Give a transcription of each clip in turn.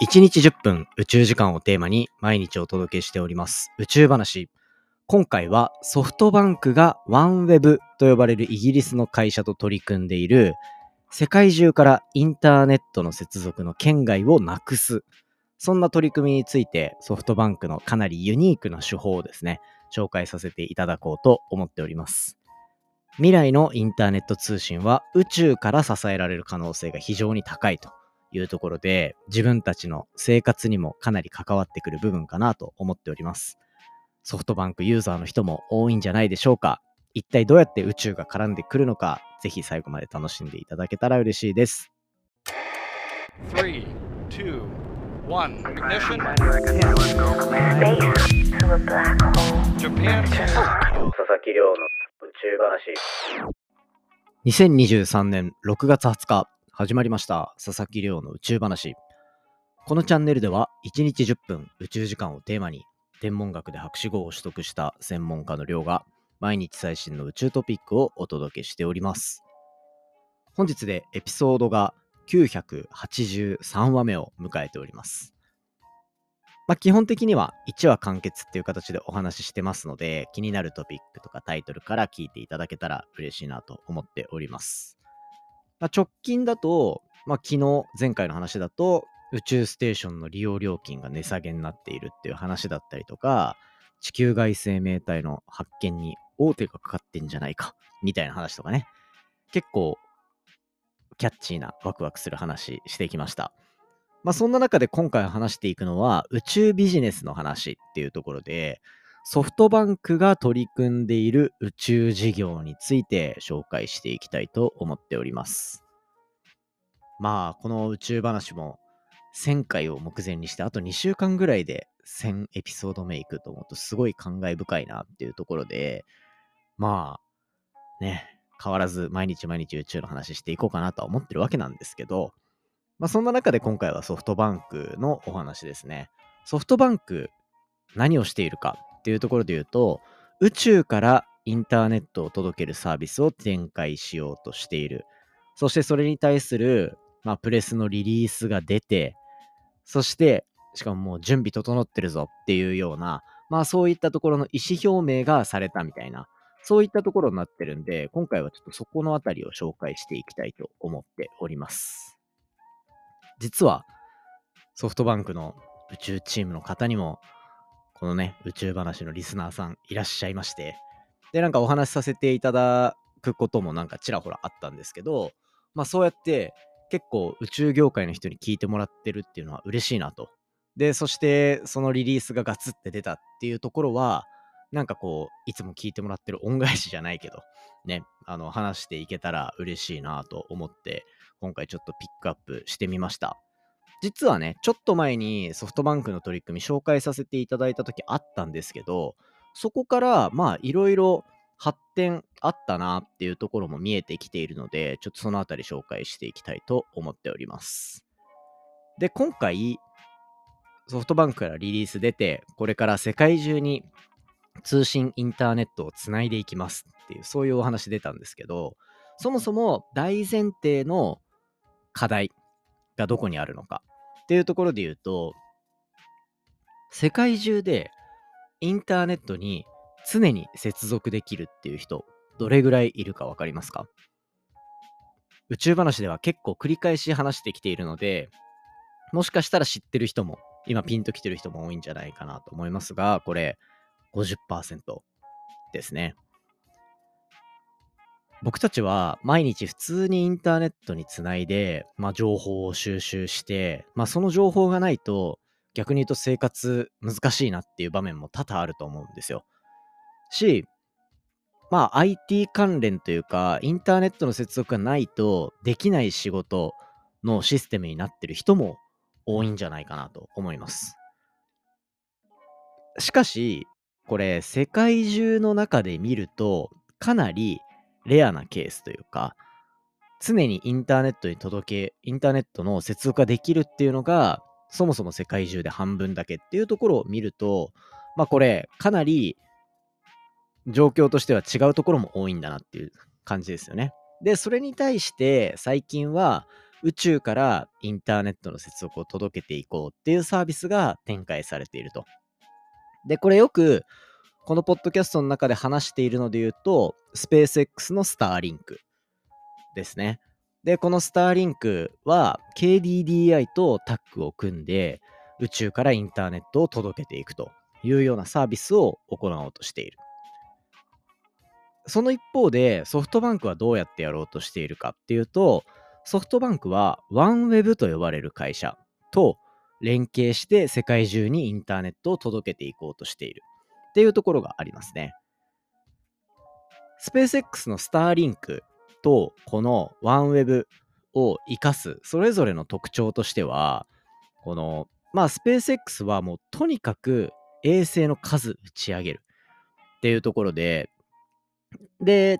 1日10分宇宙時間をテーマに毎日お届けしております宇宙話。今回はソフトバンクが OneWeb と呼ばれるイギリスの会社と取り組んでいる世界中からインターネットの接続の圏外をなくす。そんな取り組みについてソフトバンクのかなりユニークな手法をですね、紹介させていただこうと思っております。未来のインターネット通信は宇宙から支えられる可能性が非常に高いというところで、自分たちの生活にもかなり関わってくる部分かなと思っております。ソフトバンクユーザーの人も多いんじゃないでしょうか。一体どうやって宇宙が絡んでくるのか、ぜひ最後まで楽しんでいただけたら嬉しいです。3 2 1 ignition Japan 佐々木亮の宇宙話2023年6月20日始まりました。佐々木亮の宇宙話。このチャンネルでは1日10分宇宙時間をテーマに天文学で博士号を取得した専門家の亮が毎日最新の宇宙トピックをお届けしております。本日でエピソードが983話目を迎えております。まあ、基本的には1話完結っていう形でお話ししてますので、気になるトピックとかタイトルから聞いていただけたら嬉しいなと思っております。直近だと、まあ、昨日、前回の話だと、宇宙ステーションの利用料金が値下げになっているっていう話だったりとか、地球外生命体の発見に大手がかかってんじゃないか、みたいな話とかね。結構、キャッチーなワクワクする話してきました。まあ、そんな中で今回話していくのは宇宙ビジネスの話っていうところで、ソフトバンクが取り組んでいる宇宙事業について紹介していきたいと思っております。まあ、この宇宙話も1000回を目前にして、あと2週間ぐらいで1000エピソード目いくと思うと、すごい感慨深いなっていうところで、まあ、ね、変わらず毎日毎日宇宙の話していこうかなとは思ってるわけなんですけど、まあ、そんな中で今回はソフトバンクのお話ですね。ソフトバンク、何をしているかっていうところで言うと、宇宙からインターネットを届けるサービスを展開しようとしている。そしてそれに対する、まあ、プレスのリリースが出て、そして、しかももう準備整ってるぞっていうような、まあそういったところの意思表明がされたみたいな、そういったところになってるんで、今回はちょっとそこのあたりを紹介していきたいと思っております。実はソフトバンクの宇宙チームの方にも、このね、宇宙話のリスナーさんいらっしゃいまして、で、なんかお話しさせていただくこともなんかちらほらあったんですけど、まあそうやって結構宇宙業界の人に聞いてもらってるっていうのは嬉しいなと。で、そしてそのリリースがガツって出たっていうところは、なんかこう、いつも聞いてもらってる恩返しじゃないけど、ね、あの、話していけたら嬉しいなと思って、今回ちょっとピックアップしてみました。実はね、ちょっと前にソフトバンクの取り組み紹介させていただいた時あったんですけど、そこからまあいろいろ発展あったなっていうところも見えてきているので、ちょっとそのあたり紹介していきたいと思っております。で、今回、ソフトバンクからリリース出て、これから世界中に通信インターネットをつないでいきますっていう、そういうお話出たんですけど、そもそも大前提の課題がどこにあるのかっていうところで言うと、世界中でインターネットに常に接続できるっていう人、どれぐらいいるか分かりますか？宇宙話では結構繰り返し話してきているので、もしかしたら知ってる人も、今ピンときてる人も多いんじゃないかなと思いますが、これ50%ですね。僕たちは毎日普通にインターネットにつないで、まあ、情報を収集して、まあ、その情報がないと逆に言うと生活難しいなっていう場面も多々あると思うんですよ。し、まあ IT 関連というかインターネットの接続がないとできない仕事のシステムになってる人も多いんじゃないかなと思います。しかし、これ世界中の中で見るとかなりレアなケースというか、常にインターネットに届け、インターネットの接続ができるっていうのが、そもそも世界中で半分だけっていうところを見ると、まあこれ、かなり状況としては違うところも多いんだなっていう感じですよね。で、それに対して最近は宇宙からインターネットの接続を届けていこうっていうサービスが展開されていると。で、これよく、このポッドキャストの中で話しているので言うと、スペース X のスターリンクですね。で、このスターリンクは KDDI とタッグを組んで宇宙からインターネットを届けていくというようなサービスを行おうとしている。その一方でソフトバンクはどうやってやろうとしているかっていうと、ソフトバンクは OneWeb と呼ばれる会社と連携して世界中にインターネットを届けていこうとしているっていうところがありますね。スペース X のスターリンクとこの OneWeb を活かすそれぞれの特徴としてはこのまあスペース X はもうとにかく衛星の数打ち上げるっていうところでで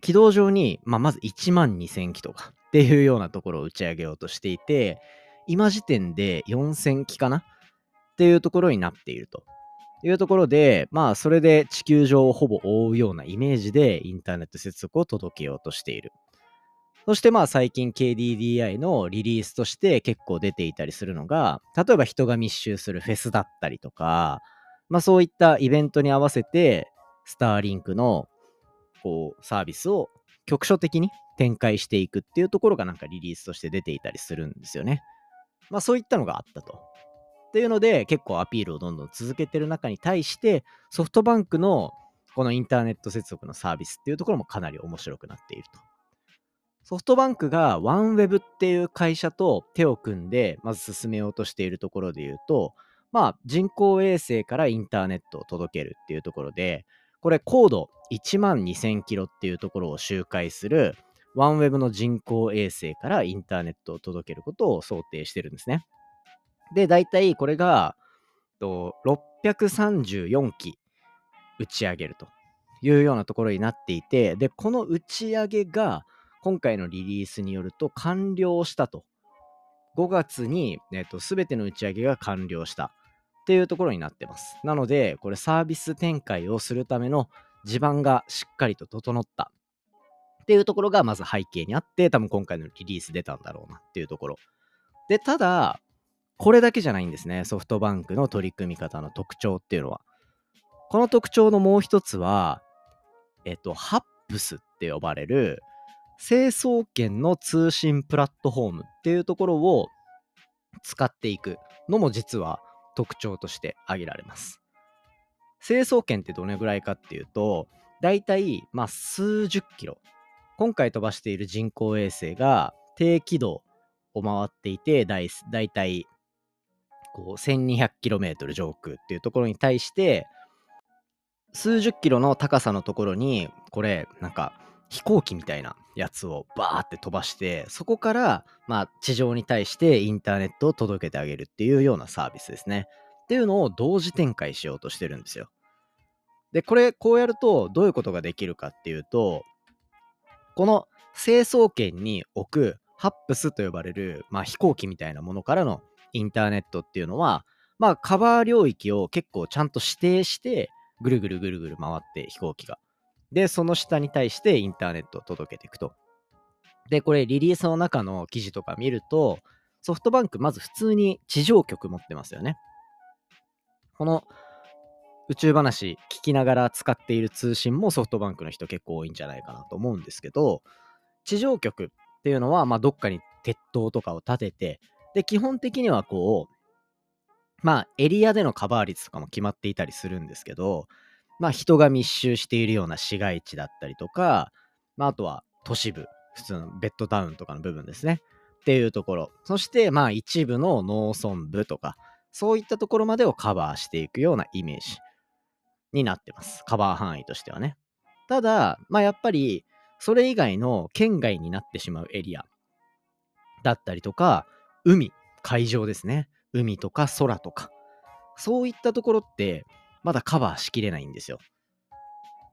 軌道上に、まあ、まず1万2000機とかっていうようなところを打ち上げようとしていて今時点で4000機かなっていうところになっているというところで、まあ、それで地球上をほぼ覆うようなイメージでインターネット接続を届けようとしている。そしてまあ最近 KDDI のリリースとして結構出ていたりするのが、例えば人が密集するフェスだったりとか、まあそういったイベントに合わせて、スターリンクのこうサービスを局所的に展開していくっていうところがなんかリリースとして出ていたりするんですよね。まあそういったのがあったと。っていうので結構アピールをどんどん続けてる中に対してソフトバンクのこのインターネット接続のサービスっていうところもかなり面白くなっていると。ソフトバンクが OneWeb っていう会社と手を組んでまず進めようとしているところで言うとまあ人工衛星からインターネットを届けるっていうところでこれ高度1万2000キロっていうところを周回する OneWeb の人工衛星からインターネットを届けることを想定してるんですね。で、大体これが、と634機打ち上げるというようなところになっていて、で、この打ち上げが今回のリリースによると完了したと。5月に、えっと、全ての打ち上げが完了したっていうところになってます。なので、これサービス展開をするための地盤がしっかりと整ったっていうところがまず背景にあって、多分今回のリリース出たんだろうなっていうところ。で、ただ、これだけじゃないんですね。ソフトバンクの取り組み方の特徴っていうのは。この特徴のもう一つは、えっと、ハップスって呼ばれる、成層圏の通信プラットフォームっていうところを使っていくのも実は特徴として挙げられます。成層圏ってどれぐらいかっていうと、だいたいまあ数十キロ。今回飛ばしている人工衛星が低軌道を回っていて、だいだいたいこう 1200km 上空っていうところに対して数十キロの高さのところにこれなんか飛行機みたいなやつをバーって飛ばしてそこからまあ地上に対してインターネットを届けてあげるっていうようなサービスですね。っていうのを同時展開しようとしてるんですよ。でこれこうやるとどういうことができるかっていうとこの成層圏に置くハップスと呼ばれる、まあ、飛行機みたいなものからのインターネットっていうのは、まあ、カバー領域を結構ちゃんと指定して、ぐるぐるぐるぐる回って飛行機が。で、その下に対してインターネットを届けていくと。で、これリリースの中の記事とか見ると、ソフトバンクまず普通に地上局持ってますよね。この宇宙話聞きながら使っている通信もソフトバンクの人結構多いんじゃないかなと思うんですけど、地上局っていうのは、まあ、どっかに鉄塔とかを立てて、で、基本的にはこう、まあ、エリアでのカバー率とかも決まっていたりするんですけど、まあ、人が密集しているような市街地だったりとか、まあ、あとは都市部、普通のベッドタウンとかの部分ですね。っていうところ。そして、まあ、一部の農村部とか、そういったところまでをカバーしていくようなイメージになってます。カバー範囲としてはね。ただ、まあ、やっぱり、それ以外の県外になってしまうエリアだったりとか、海、海上ですね。海とか空とか。そういったところって、まだカバーしきれないんですよ。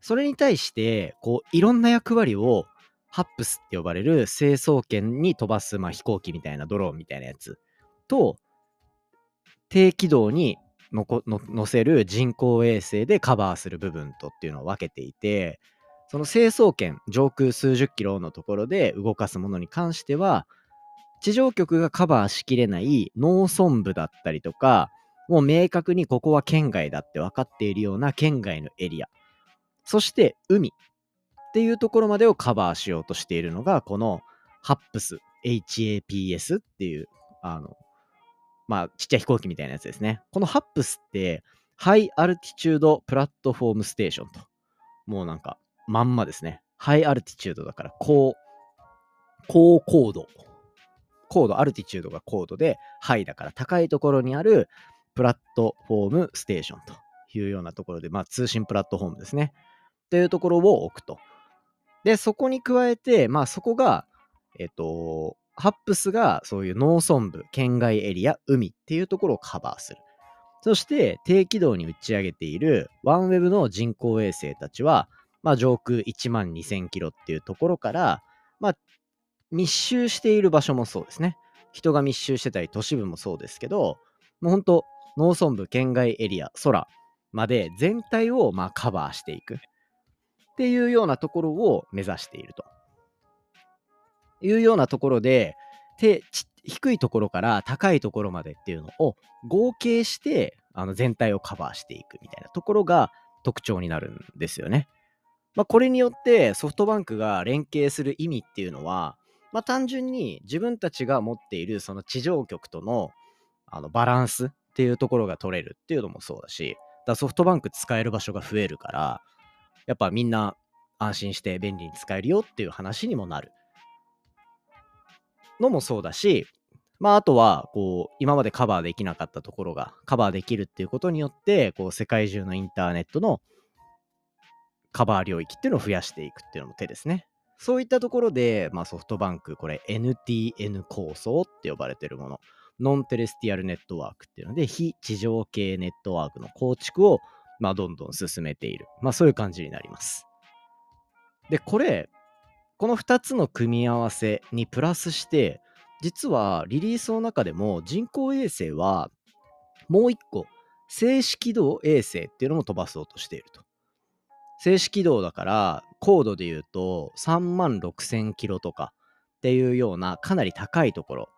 それに対して、こう、いろんな役割を、ハップスって呼ばれる成層圏に飛ばす、まあ、飛行機みたいなドローンみたいなやつと、低軌道に乗せる人工衛星でカバーする部分とっていうのを分けていて、その成層圏、上空数十キロのところで動かすものに関しては、地上局がカバーしきれない農村部だったりとか、もう明確にここは圏外だって分かっているような圏外のエリア。そして海っていうところまでをカバーしようとしているのが、この HAPS、HAPS っていう、あの、まあ、ちっちゃい飛行機みたいなやつですね。この HAPS って、 High Altitude Platform Station と。もうなんか、まんまですね。 High Altitude だから、高、高高度。高度、アルティチュードが高度で、ハイだから高いところにあるプラットフォームステーションというようなところで、まあ通信プラットフォームですね。というところを置くと。で、そこに加えて、まあそこが、えっと、ハップスがそういう農村部、県外エリア、海っていうところをカバーする。そして低軌道に打ち上げているワンウェブの人工衛星たちは、まあ、上空1万2000キロっていうところから、まあ、密集している場所もそうですね。人が密集してたり都市部もそうですけど、もうほんと農村部、県外エリア、空まで全体をまあカバーしていくっていうようなところを目指しているというようなところで、低いところから高いところまでっていうのを合計してあの全体をカバーしていくみたいなところが特徴になるんですよね。まあ、これによってソフトバンクが連携する意味っていうのは、まあ、単純に自分たちが持っているその地上局とのあのバランスっていうところが取れるっていうのもそうだし、だソフトバンク使える場所が増えるから、やっぱみんな安心して便利に使えるよっていう話にもなる。のもそうだし、まあ、あとは、こう、今までカバーできなかったところがカバーできるっていうことによって、こう、世界中のインターネットのカバー領域っていうのを増やしていくっていうのも手ですね。そういったところで、まあ、ソフトバンク、これ NTN 構想って呼ばれてるもの、 Non-Terrestrial Network っていうので、非地上系ネットワークの構築を、まあ、どんどん進めている。まあ、そういう感じになります。で、これ、この2つの組み合わせにプラスして、実はリリースの中でも人工衛星はもう1個、静止軌道衛星っていうのも飛ばそうとしていると。静止軌道だから高度で言うと3万6000キロとかっていうようなかなり高いところ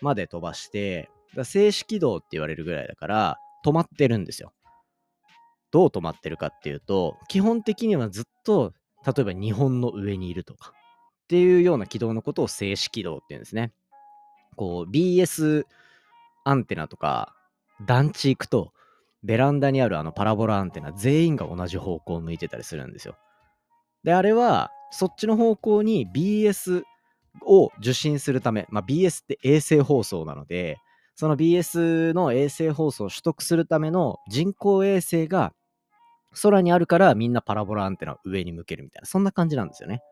まで飛ばして静止軌道って言われるぐらいだから止まってるんですよ。どう止まってるかっていうと基本的にはずっと例えば日本の上にいるとかっていうような軌道のことを静止軌道っていうんですね。こう BS アンテナとか団地行くとベランダにあるあのパラボラアンテナ全員が同じ方向を向いてたりするんですよ。で、あれはそっちの方向に BS を受信するため、まあ、BS って衛星放送なので、その BS の衛星放送を取得するための人工衛星が空にあるからみんなパラボラアンテナを上に向けるみたいな、そんな感じなんですよね。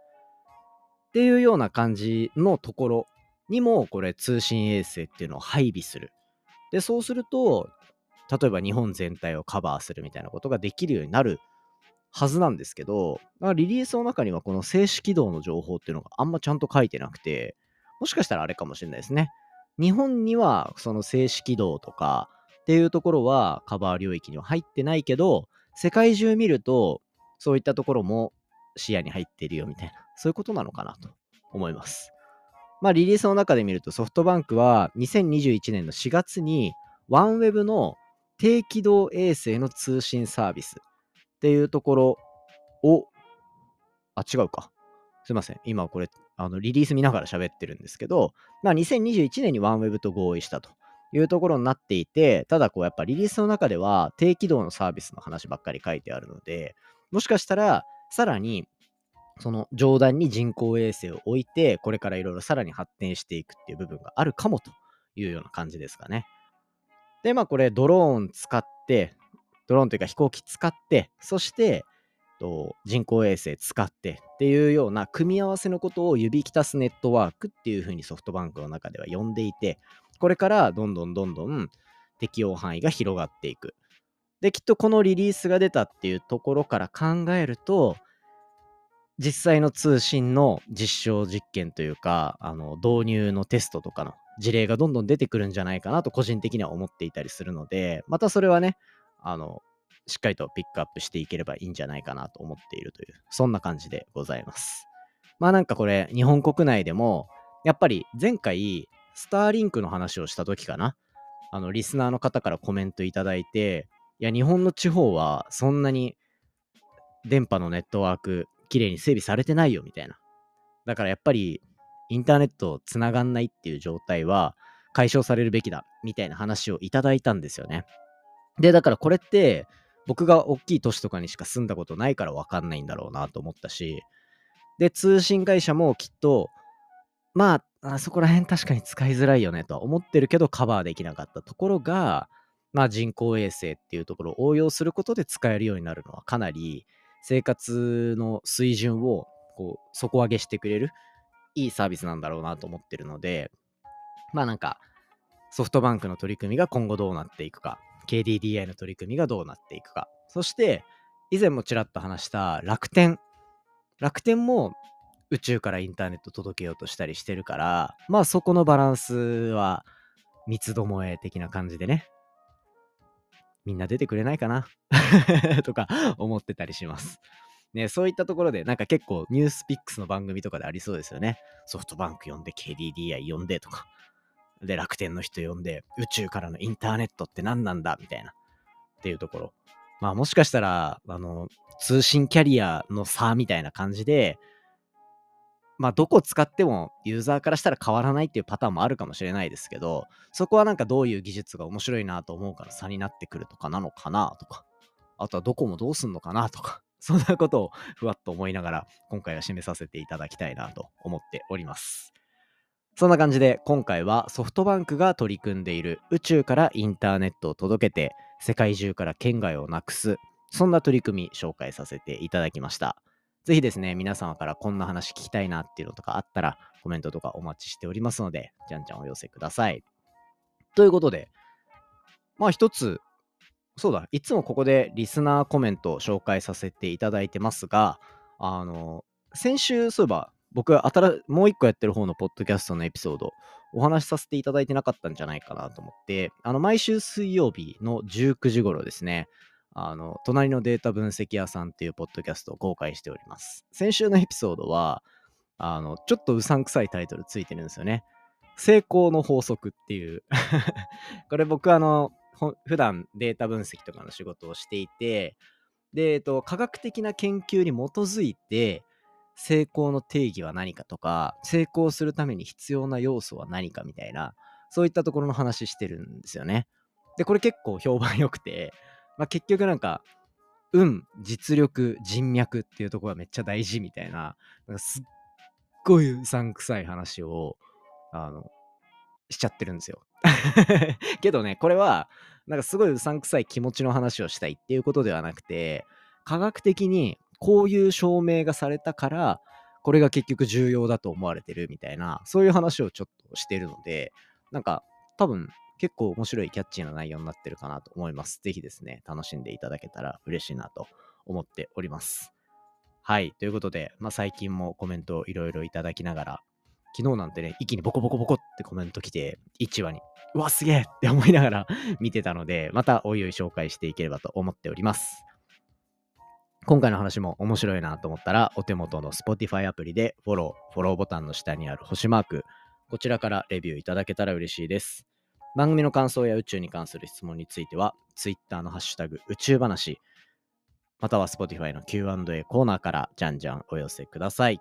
っていうような感じのところにも、これ通信衛星っていうのを配備する。で、そうすると、例えば日本全体をカバーするみたいなことができるようになるはずなんですけど、リリースの中にはこの静止軌道の情報っていうのがあんまちゃんと書いてなくて、もしかしたらあれかもしれないですね。日本にはその静止軌道とかっていうところはカバー領域には入ってないけど、世界中見るとそういったところも視野に入っているよみたいな、そういうことなのかなと思います。まあリリースの中で見るとソフトバンクは2021年の4月にワンウェブの低軌道衛星の通信サービスっていうところを、あ、違うか。すいません。今これ、あのリリース見ながら喋ってるんですけど、まあ、2021年にワンウェブと合意したというところになっていて、ただこうやっぱリリースの中では低軌道のサービスの話ばっかり書いてあるので、もしかしたらさらにその上段に人工衛星を置いて、これからいろいろさらに発展していくっていう部分があるかもというような感じですかね。で、まあこれドローン使って、ドローンというか飛行機使って、そしてと人工衛星使ってっていうような組み合わせのことを指きたすネットワークっていうふうにソフトバンクの中では呼んでいて、これからどんどんどんどん適用範囲が広がっていく。で、きっとこのリリースが出たっていうところから考えると、実際の通信の実証実験というか、あの導入のテストとかの事例がどんどん出てくるんじゃないかなと個人的には思っていたりするので、またそれはね、あの、しっかりとピックアップしていければいいんじゃないかなと思っているという、そんな感じでございます。まあなんかこれ、日本国内でも、やっぱり前回、スターリンクの話をした時かな。あの、リスナーの方からコメントいただいて、いや、日本の地方はそんなに電波のネットワーク、綺麗に整備されてないよ、みたいな。だからやっぱり、インターネットつながんないっていう状態は解消されるべきだ、みたいな話をいただいたんですよね。で、だからこれって、僕が大きい都市とかにしか住んだことないから分かんないんだろうなと思ったし、で、通信会社もきっと、まあ、あそこら辺確かに使いづらいよねとは思ってるけどカバーできなかったところが、まあ人工衛星っていうところを応用することで使えるようになるのはかなり生活の水準をこう底上げしてくれるいいサービスなんだろうなと思ってるので、まあなんかソフトバンクの取り組みが今後どうなっていくか、KDDI の取り組みがどうなっていくか、そして以前もちらっと話した楽天。楽天も宇宙からインターネット届けようとしたりしてるから、まあそこのバランスは三つどもえ的な感じでね、みんな出てくれないかな とか思ってたりします。ね、そういったところで、なんか結構ニュースピックスの番組とかでありそうですよね。ソフトバンク呼んで、KDDI 呼んでとか。で、楽天の人呼んで、宇宙からのインターネットって何なんだみたいな。っていうところ。まあもしかしたら、あの、通信キャリアの差みたいな感じで、まあ、どこ使ってもユーザーからしたら変わらないっていうパターンもあるかもしれないですけど、そこはなんかどういう技術が面白いなと思うから差になってくるとかなのかなとか、あとはどこもどうすんのかなとか、そんなことをふわっと思いながら今回は締めさせていただきたいなと思っております。そんな感じで今回はソフトバンクが取り組んでいる宇宙からインターネットを届けて世界中から県外をなくすそんな取り組み紹介させていただきました。ぜひですね、皆様からこんな話聞きたいなっていうのとかあったら、コメントとかお待ちしておりますので、じゃんじゃんお寄せください。ということで、まあ一つ、そうだ、いつもここでリスナーコメントを紹介させていただいてますが、あの、先週、そういえば、僕、新もう一個やってる方のポッドキャストのエピソード、お話しさせていただいてなかったんじゃないかなと思って、あの、毎週水曜日の19時頃ですね、あの、隣のデータ分析屋さんっていうポッドキャストを公開しております。先週のエピソードは、あの、ちょっとうさんくさいタイトルついてるんですよね。成功の法則っていう これ僕あの、普段データ分析とかの仕事をしていて、で、えっと、科学的な研究に基づいて、成功の定義は何かとか、成功するために必要な要素は何かみたいな、そういったところの話してるんですよね。で、これ結構評判良くて、まあ、結局なんか、運、実力、人脈っていうところがめっちゃ大事みたいな、なんかすっごいうさんくさい話を、あの、しちゃってるんですよ。けどね、これは、なんかすごいうさんくさい気持ちの話をしたいっていうことではなくて、科学的にこういう証明がされたから、これが結局重要だと思われてるみたいな、そういう話をちょっとしてるので、なんか多分結構面白いキャッチーな内容になってるかなと思います。ぜひですね、楽しんでいただけたら嬉しいなと思っております。はい。ということで、まあ、最近もコメントをいろいろいただきながら、昨日なんてね、一気にボコボコボコってコメント来て、1話に、うわ、すげえって思いながら 見てたので、またおいおい紹介していければと思っております。今回の話も面白いなと思ったら、お手元の Spotify アプリでフォロー、フォローボタンの下にある星マーク、こちらからレビューいただけたら嬉しいです。番組の感想や宇宙に関する質問については、Twitter のハッシュタグ宇宙話、または Spotify の Q&A コーナーからじゃんじゃんお寄せください。